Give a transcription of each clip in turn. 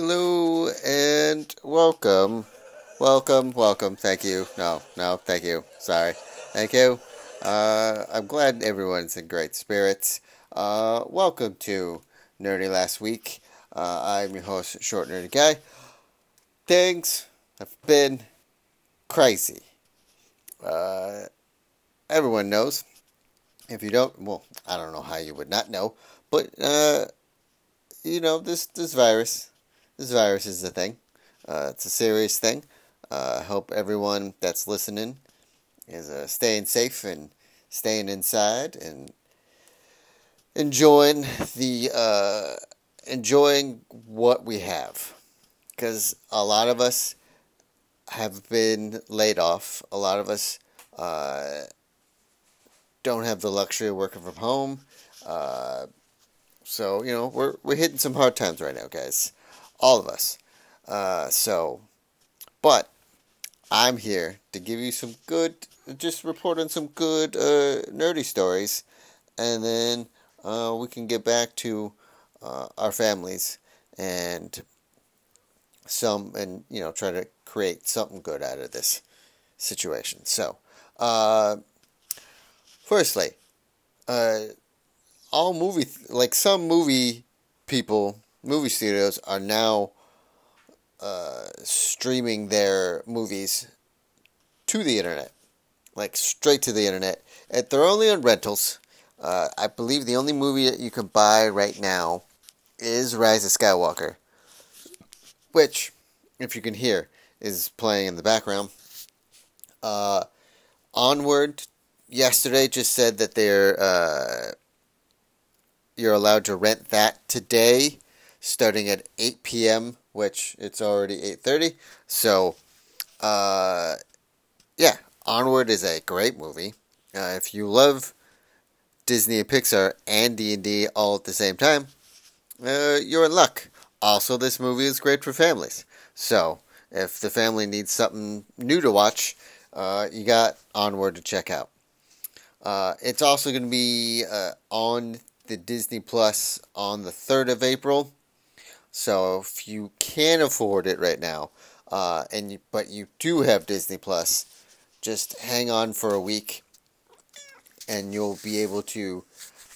Hello and welcome. Welcome, welcome. Thank you. No, no, thank you. Sorry. Thank you. Uh, I'm glad everyone's in great spirits. Uh, welcome to Nerdy Last Week. Uh, I'm your host, Short Nerdy Guy. Things have been crazy. Uh, everyone knows. If you don't, well, I don't know how you would not know, but uh, you know this this virus this virus is a thing. Uh, it's a serious thing. Uh, I hope everyone that's listening is uh, staying safe and staying inside and enjoying the uh, enjoying what we have. Because a lot of us have been laid off. A lot of us uh, don't have the luxury of working from home. Uh, so you know we're we're hitting some hard times right now, guys all of us. Uh, so, but I'm here to give you some good, just report on some good uh, nerdy stories, and then uh, we can get back to uh, our families and some, and you know, try to create something good out of this situation. So, uh, firstly, uh, all movie, like some movie people movie studios are now uh, streaming their movies to the internet, like straight to the internet. And they're only on rentals. Uh, I believe the only movie that you can buy right now is Rise of Skywalker, which, if you can hear, is playing in the background. Uh, Onward yesterday just said that they're uh, you're allowed to rent that today starting at 8 p.m., which it's already 8:30. So, uh, yeah, Onward is a great movie. Uh, if you love Disney and Pixar and D&D all at the same time, uh, you're in luck. Also, this movie is great for families. So, if the family needs something new to watch, uh, you got Onward to check out. Uh, it's also going to be uh, on the Disney Plus on the 3rd of April. So if you can afford it right now, uh, and you, but you do have Disney Plus, just hang on for a week, and you'll be able to.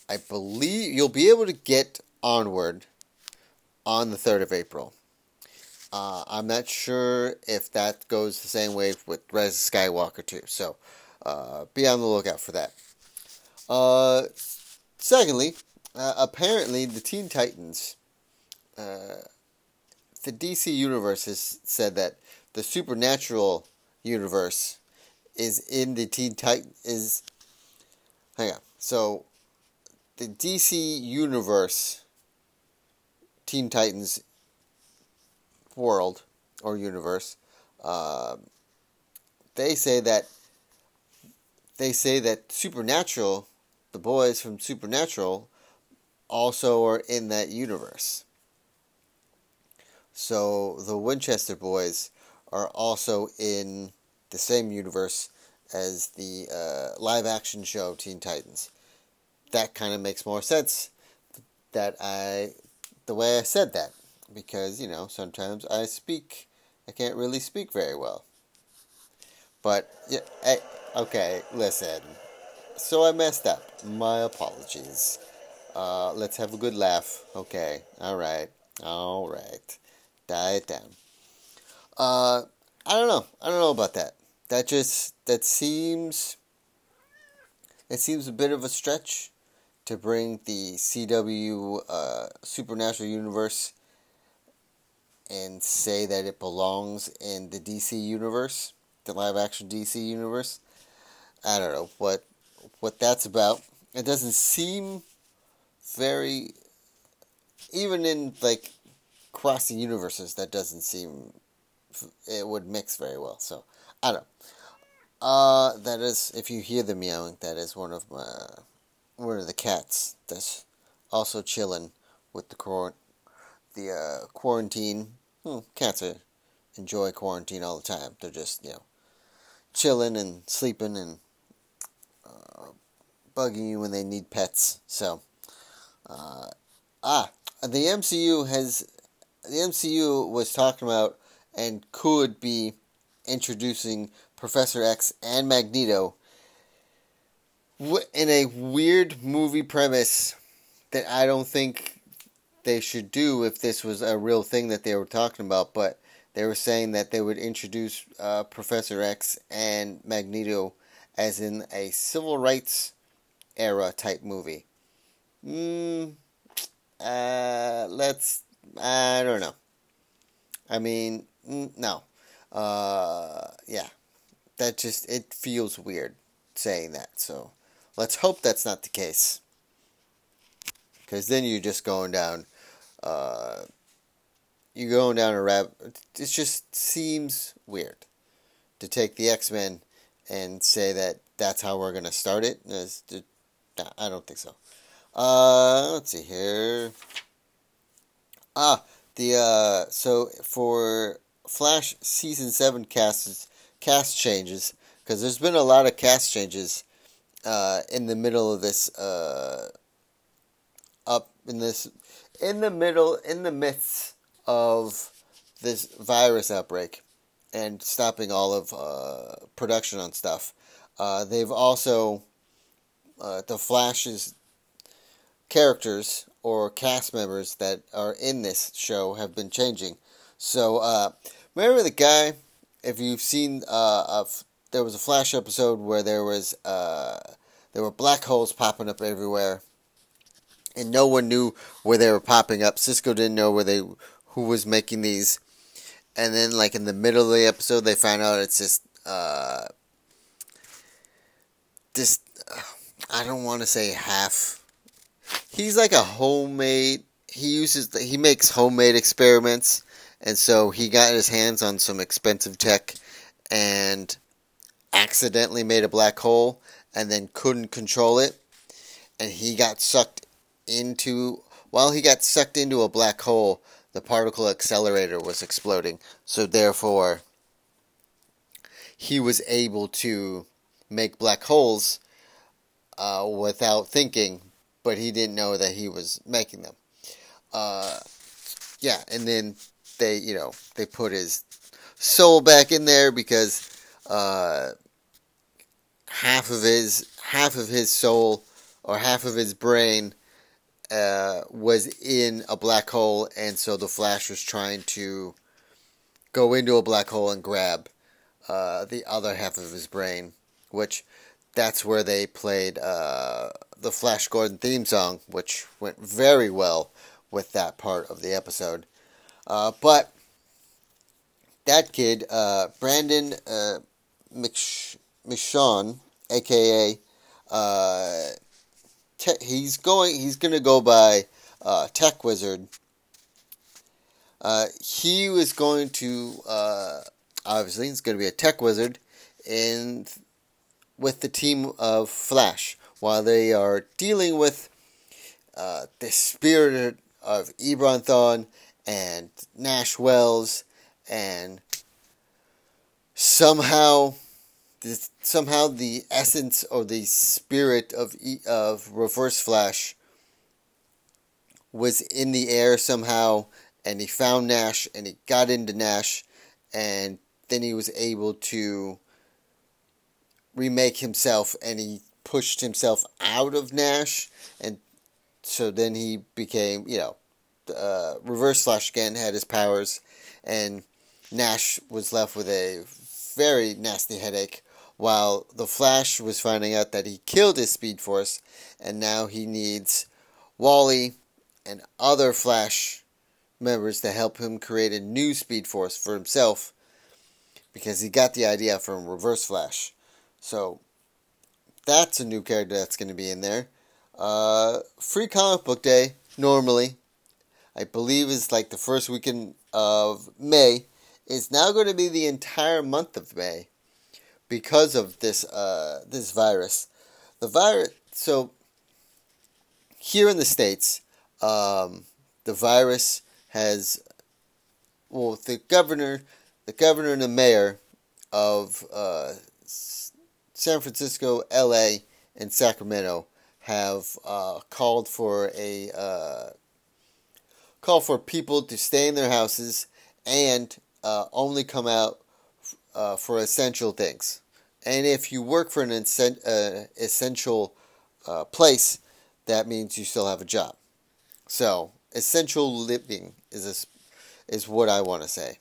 I believe you'll be able to get Onward on the third of April. Uh, I'm not sure if that goes the same way with Rise Skywalker too. So uh, be on the lookout for that. Uh, secondly, uh, apparently the Teen Titans uh, the DC universe has said that the supernatural universe is in the Teen Titan is. Hang on. So, the DC universe, Teen Titans world or universe, uh, they say that they say that Supernatural, the boys from Supernatural, also are in that universe. So the Winchester boys are also in the same universe as the uh, live action show Teen Titans. That kind of makes more sense that I the way I said that because you know sometimes I speak I can't really speak very well. But yeah, I, okay, listen. So I messed up. My apologies. Uh, let's have a good laugh. Okay. Alright. All right. Diet down. Uh, I don't know. I don't know about that. That just that seems it seems a bit of a stretch to bring the CW uh, Supernatural universe and say that it belongs in the DC universe, the live action DC universe. I don't know what what that's about. It doesn't seem very even in like crossing universes, that doesn't seem it would mix very well. So I don't know. Uh, that is, if you hear the meowing, that is one of my one of the cats that's also chilling with the cor- the uh, quarantine. Hmm, cats are, enjoy quarantine all the time. They're just you know chilling and sleeping and uh, bugging you when they need pets. So, uh, ah, the MCU has the MCU was talking about and could be introducing Professor X and Magneto in a weird movie premise that I don't think they should do if this was a real thing that they were talking about, but they were saying that they would introduce uh, Professor X and Magneto as in a civil rights era type movie. Mm, uh, let's. I don't know. I mean, no. Uh, yeah, that just it feels weird saying that. So let's hope that's not the case. Because then you're just going down. Uh, you're going down a rabbit. It just seems weird to take the X Men and say that that's how we're gonna start it. I don't think so. Uh, let's see here. Ah, the uh, so for Flash season seven cast cast changes because there's been a lot of cast changes uh, in the middle of this uh, up in this in the middle in the midst of this virus outbreak and stopping all of uh, production on stuff. Uh, they've also uh, the Flash's characters or cast members that are in this show have been changing. So uh, remember the guy? If you've seen, uh, there was a Flash episode where there was uh, there were black holes popping up everywhere, and no one knew where they were popping up. Cisco didn't know where they who was making these, and then like in the middle of the episode, they find out it's just uh, this. I don't want to say half he's like a homemade. He uses he makes homemade experiments, and so he got his hands on some expensive tech, and accidentally made a black hole, and then couldn't control it, and he got sucked into. While he got sucked into a black hole, the particle accelerator was exploding. So therefore, he was able to make black holes uh, without thinking but he didn't know that he was making them. Uh, yeah, and then they, you know, they put his soul back in there because uh, half of his half of his soul or half of his brain uh, was in a black hole, and so the Flash was trying to go into a black hole and grab uh, the other half of his brain, which that's where they played uh, the Flash Gordon theme song, which went very well with that part of the episode. Uh, but that kid, uh, Brandon uh, McShawn, aka uh, te- he's going, he's gonna go by uh, Tech Wizard. Uh, he was going to uh, obviously he's going to be a Tech Wizard in with the team of Flash while they are dealing with uh, the spirit of Eobard Thawne and Nash Wells and somehow somehow the essence or the spirit of of Reverse Flash was in the air somehow and he found Nash and he got into Nash and then he was able to remake himself and he pushed himself out of Nash, and so then he became, you know, uh, Reverse Flash again had his powers, and Nash was left with a very nasty headache. While the Flash was finding out that he killed his Speed Force, and now he needs Wally and other Flash members to help him create a new Speed Force for himself because he got the idea from Reverse Flash. So that's a new character that's going to be in there. Uh, free comic book day normally, I believe is like the first weekend of May. Is now going to be the entire month of May because of this uh, this virus. The virus. So here in the states, um, the virus has well the governor, the governor and the mayor of uh, San Francisco, LA, and Sacramento have uh, called for a uh, call for people to stay in their houses and uh, only come out uh, for essential things. And if you work for an uh, essential uh, place, that means you still have a job. So essential living is a, is what I want to say.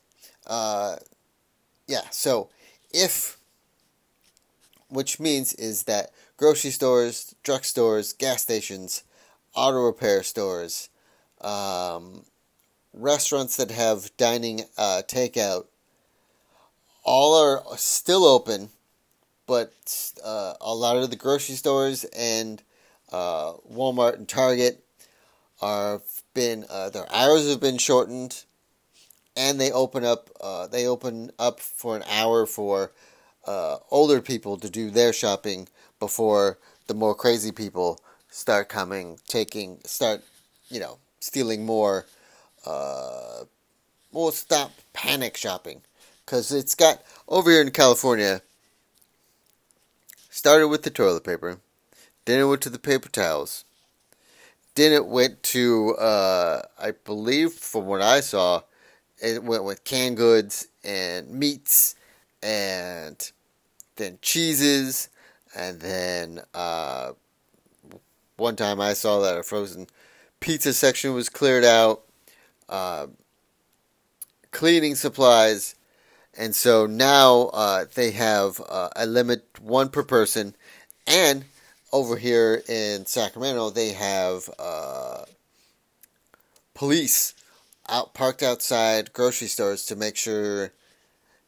Yeah. So if which means is that grocery stores, drugstores, gas stations, auto repair stores, um, restaurants that have dining uh, takeout, all are still open, but uh, a lot of the grocery stores and uh, Walmart and Target are been uh, their hours have been shortened, and they open up uh, they open up for an hour for uh, older people to do their shopping before the more crazy people start coming, taking, start, you know, stealing more. Uh, we'll stop panic shopping because it's got over here in California. Started with the toilet paper, then it went to the paper towels, then it went to, uh, I believe, from what I saw, it went with canned goods and meats and then cheeses, and then uh, one time I saw that a frozen pizza section was cleared out, uh, cleaning supplies, and so now uh, they have uh, a limit one per person, and over here in Sacramento they have uh, police out parked outside grocery stores to make sure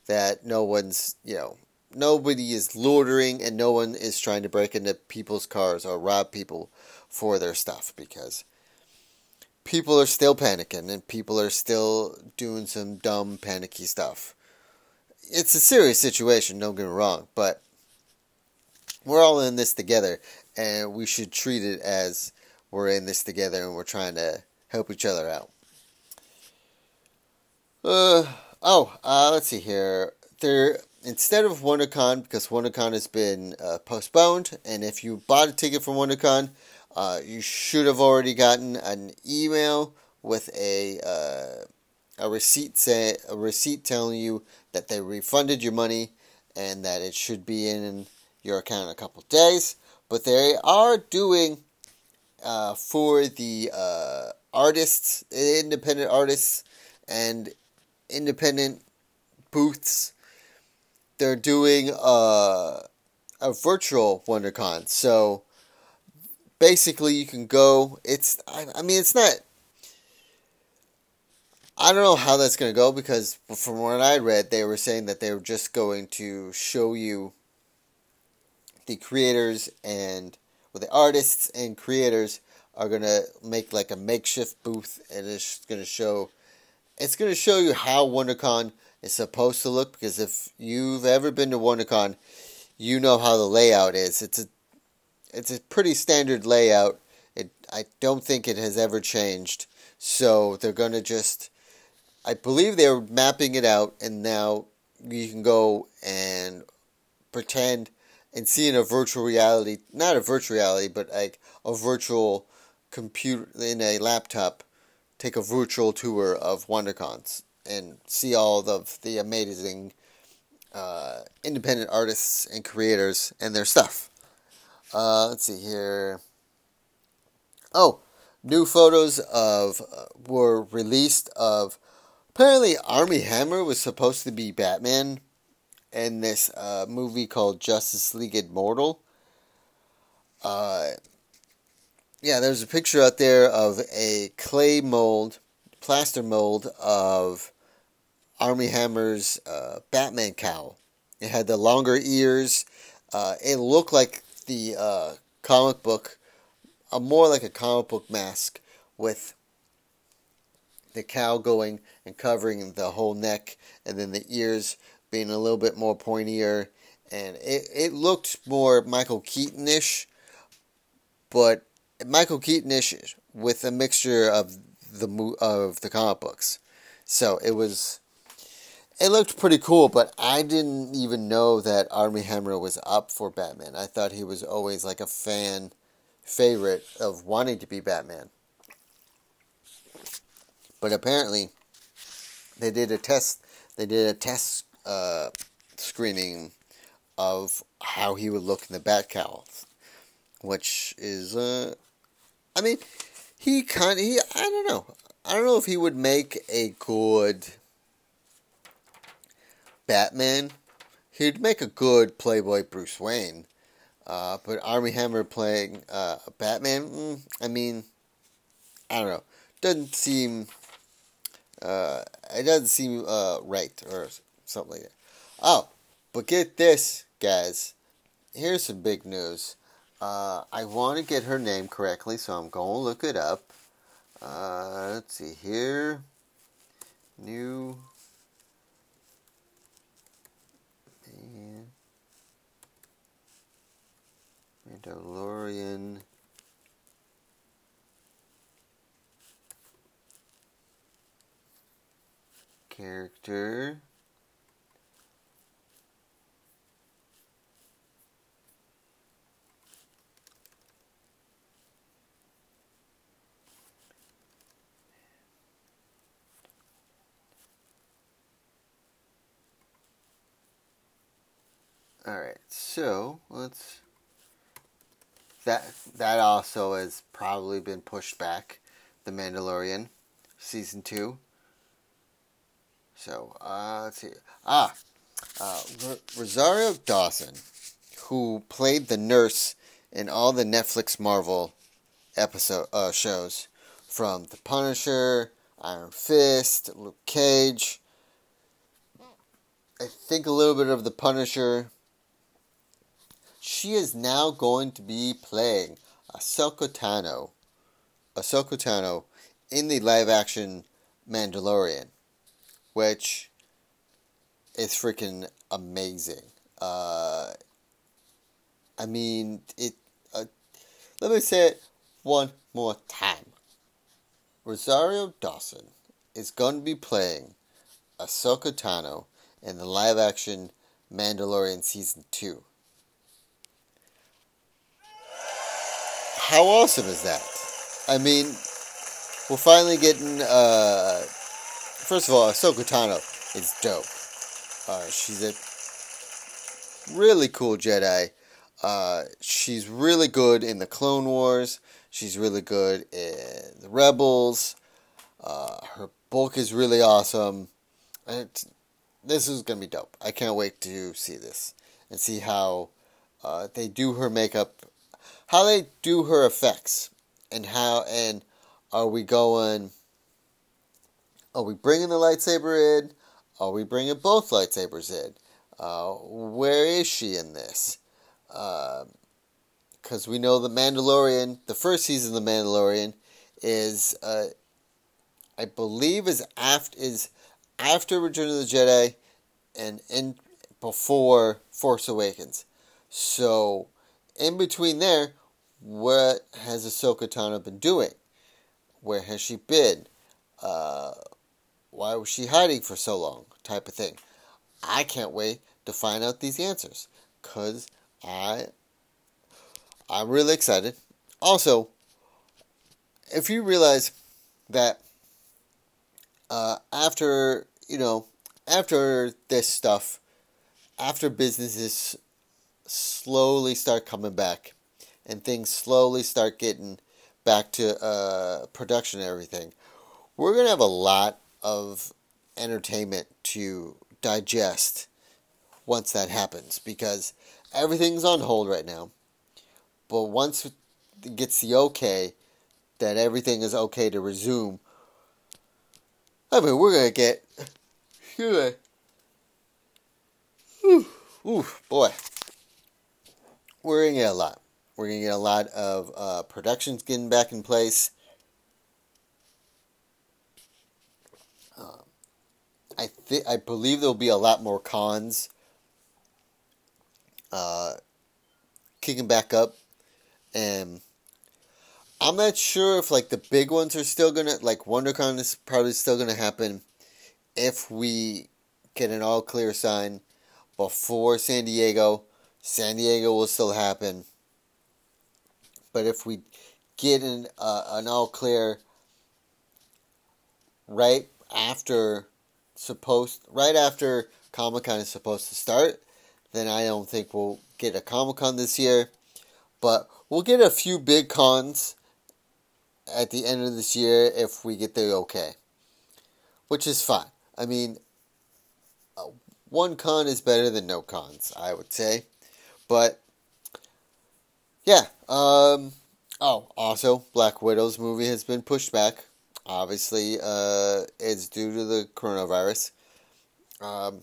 that no one's you know nobody is loitering and no one is trying to break into people's cars or rob people for their stuff because people are still panicking and people are still doing some dumb panicky stuff. It's a serious situation, don't get me wrong, but we're all in this together and we should treat it as we're in this together and we're trying to help each other out. Uh, oh, uh, let's see here. There, instead of WonderCon, because WonderCon has been uh, postponed, and if you bought a ticket for WonderCon, uh, you should have already gotten an email with a uh, a receipt say a receipt telling you that they refunded your money and that it should be in your account in a couple days. But they are doing uh, for the uh, artists, independent artists, and independent booths. They're doing a, a virtual WonderCon. So basically, you can go. It's I, I mean, it's not. I don't know how that's going to go because from what I read, they were saying that they were just going to show you the creators and well, the artists and creators are going to make like a makeshift booth and it's going to show it's going to show you how WonderCon is supposed to look because if you've ever been to WonderCon, you know how the layout is. It's a it's a pretty standard layout. It I don't think it has ever changed. So they're going to just I believe they're mapping it out and now you can go and pretend and see in a virtual reality, not a virtual reality, but like a virtual computer in a laptop take a virtual tour of WonderCons and see all of the amazing uh, independent artists and creators and their stuff. Uh, let's see here. Oh, new photos of uh, were released of. Apparently, Armie Hammer was supposed to be Batman in this uh, movie called Justice League Immortal. Yeah, there's a picture out there of a clay mold, plaster mold of Armie Hammer's uh, Batman cowl. It had the longer ears. Uh, it looked like the uh, comic book, uh, more like a comic book mask with the cowl going and covering the whole neck, and then the ears being a little bit more pointier. And it, it looked more Michael Keaton-ish, but Michael Keaton-ish with a mixture of the of the comic books. So it was it looked pretty cool, but I didn't even know that Armie Hammer was up for Batman. I thought he was always like a fan favorite of wanting to be Batman. But apparently, they did a test. They did a test uh, screening of how he would look in the bat cowl, which is, uh, I mean, he kind of, he, I don't know, I don't know if he would make a good Batman. He'd make a good Playboy Bruce Wayne, uh, but Armie Hammer playing uh, Batman, mm, I mean, I don't know, doesn't seem, uh, it doesn't seem uh, right or something like that. Oh, but get this, guys. Here's some big news. Uh, I want to get her name correctly, so I'm going to look it up. Uh, let's see here. New. Mandalorian. Character. All right, so let's. That that also has probably been pushed back, The Mandalorian, season two. So uh, let's see. Ah, uh, Rosario Dawson, who played the nurse in all the Netflix Marvel episode uh, shows, from The Punisher, Iron Fist, Luke Cage. I think a little bit of The Punisher she is now going to be playing Ahsoka Tano, Ahsoka Tano in the live action Mandalorian, which is freaking amazing. Uh, I mean, it. Uh, let me say it one more time. Rosario Dawson is going to be playing Ahsoka Tano in the live action Mandalorian season two. How awesome is that? I mean, we're finally getting. Uh, first of all, Ahsoka Tano is dope. Uh, she's a really cool Jedi. Uh, she's really good in the Clone Wars. She's really good in the Rebels. Uh, her book is really awesome. And this is gonna be dope. I can't wait to see this and see how uh, they do her makeup how they do her effects and how and are we going are we bringing the lightsaber in? Are we bringing both lightsabers in? Uh, where is she in this? Because uh, we know the mandalorian the first season of the mandalorian is uh, i believe is after is after return of the jedi and in before force awakens. So in between there, what has Ahsoka Tano been doing? Where has she been? Uh, why was she hiding for so long? Type of thing. I can't wait to find out these answers because I I'm really excited. Also, if you realize that uh, after you know after this stuff, after businesses slowly start coming back and things slowly start getting back to uh, production and everything, we're going to have a lot of entertainment to digest once that happens because everything's on hold right now. But once it gets the okay that everything is okay to resume, I mean, we're going to get. Ooh, ooh, boy we're going to get a lot. We're going to get a lot of uh, productions getting back in place. Uh, I think I believe there'll be a lot more cons uh, kicking back up, and I'm not sure if like the big ones are still gonna like WonderCon is probably still gonna happen if we get an all clear sign before San Diego San Diego will still happen. But if we get an, uh, an all clear right after supposed right after Comic Con is supposed to start, then I don't think we'll get a Comic Con this year. But we'll get a few big cons at the end of this year if we get the okay, which is fine. I mean, uh, one con is better than no cons, I would say. But yeah, um, oh, also Black Widow's movie has been pushed back. Obviously, uh, it's due to the coronavirus. Um,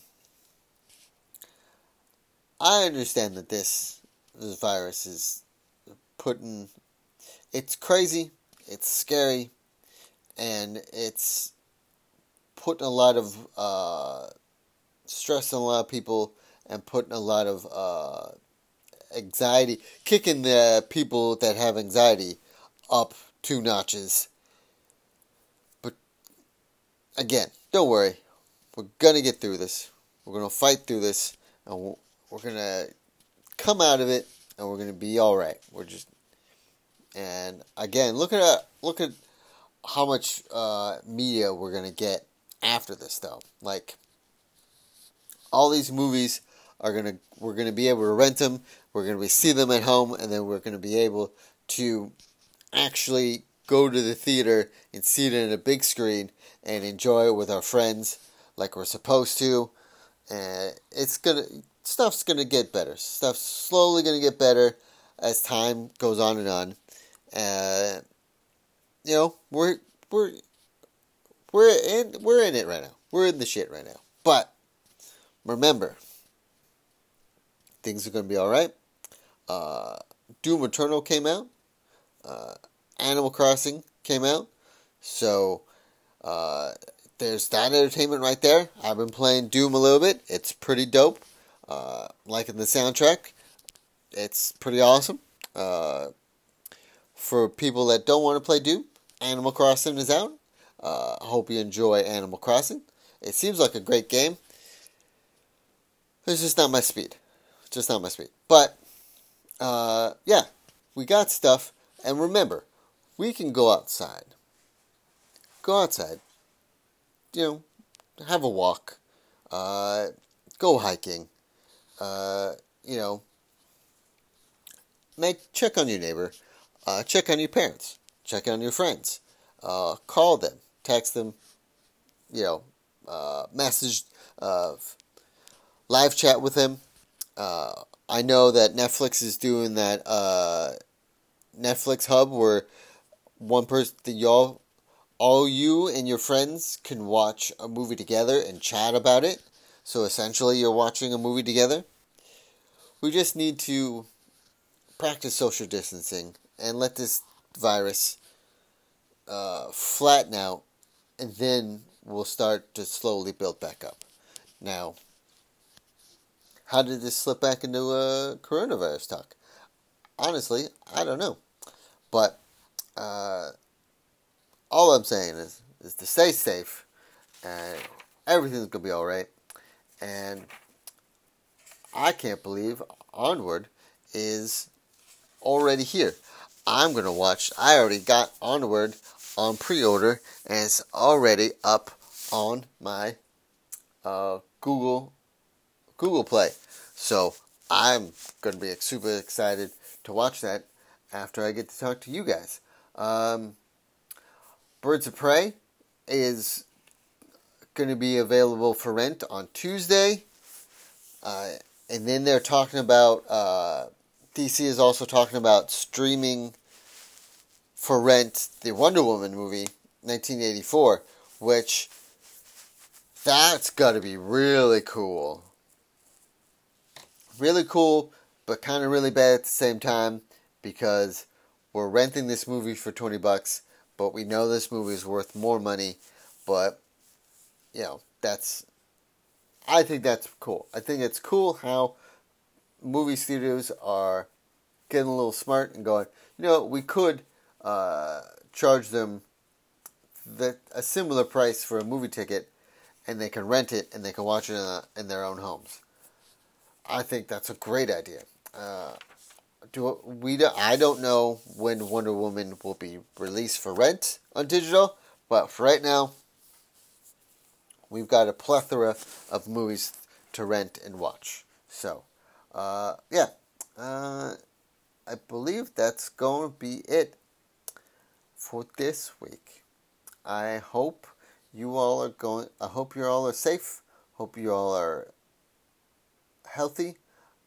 I understand that this this virus is putting it's crazy, it's scary, and it's putting a lot of uh, stress on a lot of people and putting a lot of uh, anxiety, kicking the people that have anxiety up two notches. But again, don't worry. We're going to get through this. We're going to fight through this. And we're going to come out of it. And we're going to be all right. We're just. And again, look at look at how much uh, media we're to get after this, though. Like, all these movies are gonna we're gonna be able to rent them. We're gonna be see them at home, and then we're gonna be able to actually go to the theater and see it in a big screen and enjoy it with our friends like we're supposed to. And it's gonna stuff's gonna get better. Stuff's slowly gonna get better as time goes on and on. Uh, you know, we're we're we're in we're in it right now. We're in the shit right now. But remember, things are going to be all right. Uh, Doom Eternal came out. Uh, Animal Crossing came out. So uh, there's that entertainment right there. I've been playing Doom a little bit. It's pretty dope. Uh, liking the soundtrack. It's pretty awesome. Uh, for people that don't want to play Doom, Animal Crossing is out. Uh, hope you enjoy Animal Crossing. It seems like a great game. It's just not my speed just not my speed. But uh, yeah, we got stuff, and remember, we can go outside. Go outside. You know, have a walk. Uh, go hiking. Uh, you know, make check on your neighbor. Uh, check on your parents. Check on your friends. Uh, call them. Text them. You know, uh, message. Uh, live chat with them uh, I know that Netflix is doing that uh, Netflix hub where one person, y'all, all you and your friends can watch a movie together and chat about it. So essentially, you're watching a movie together. We just need to practice social distancing and let this virus uh, flatten out, and then we'll start to slowly build back up. Now, how did this slip back into a coronavirus talk? Honestly, I don't know. But uh, all I'm saying is, is to stay safe, and everything's gonna be all right. And I can't believe Onward is already here. I'm gonna watch. I already got Onward on pre-order, and it's already up on my uh, Google Google Play. So I'm going to be super excited to watch that after I get to talk to you guys. Um, Birds of Prey is going to be available for rent on Tuesday. Uh, and then they're talking about, uh, DC is also talking about streaming for rent the Wonder Woman movie, 1984, which that's got to be really cool really cool, but kind of really bad at the same time because we're renting this movie for 20 bucks, but we know this movie is worth more money, but you know, that's I think that's cool. I think it's cool how movie studios are getting a little smart and going, you know, we could uh, charge them the, a similar price for a movie ticket and they can rent it and they can watch it in, a, in their own homes. I think that's a great idea. Uh, do we? I don't know when Wonder Woman will be released for rent on digital, but for right now, we've got a plethora of movies to rent and watch. So, uh, yeah, uh, I believe that's going to be it for this week. I hope you all are going. I hope you all are safe. Hope you all are healthy.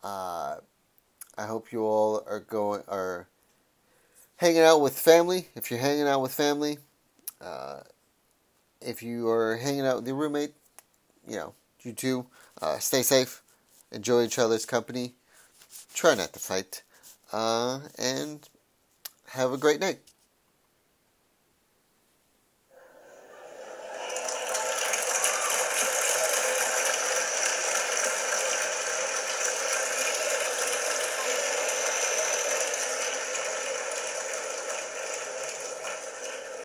Uh, I hope you all are going are hanging out with family. If you're hanging out with family, uh, if you are hanging out with your roommate, you know you too. Uh, stay safe. Enjoy each other's company. Try not to fight. Uh, and have a great night.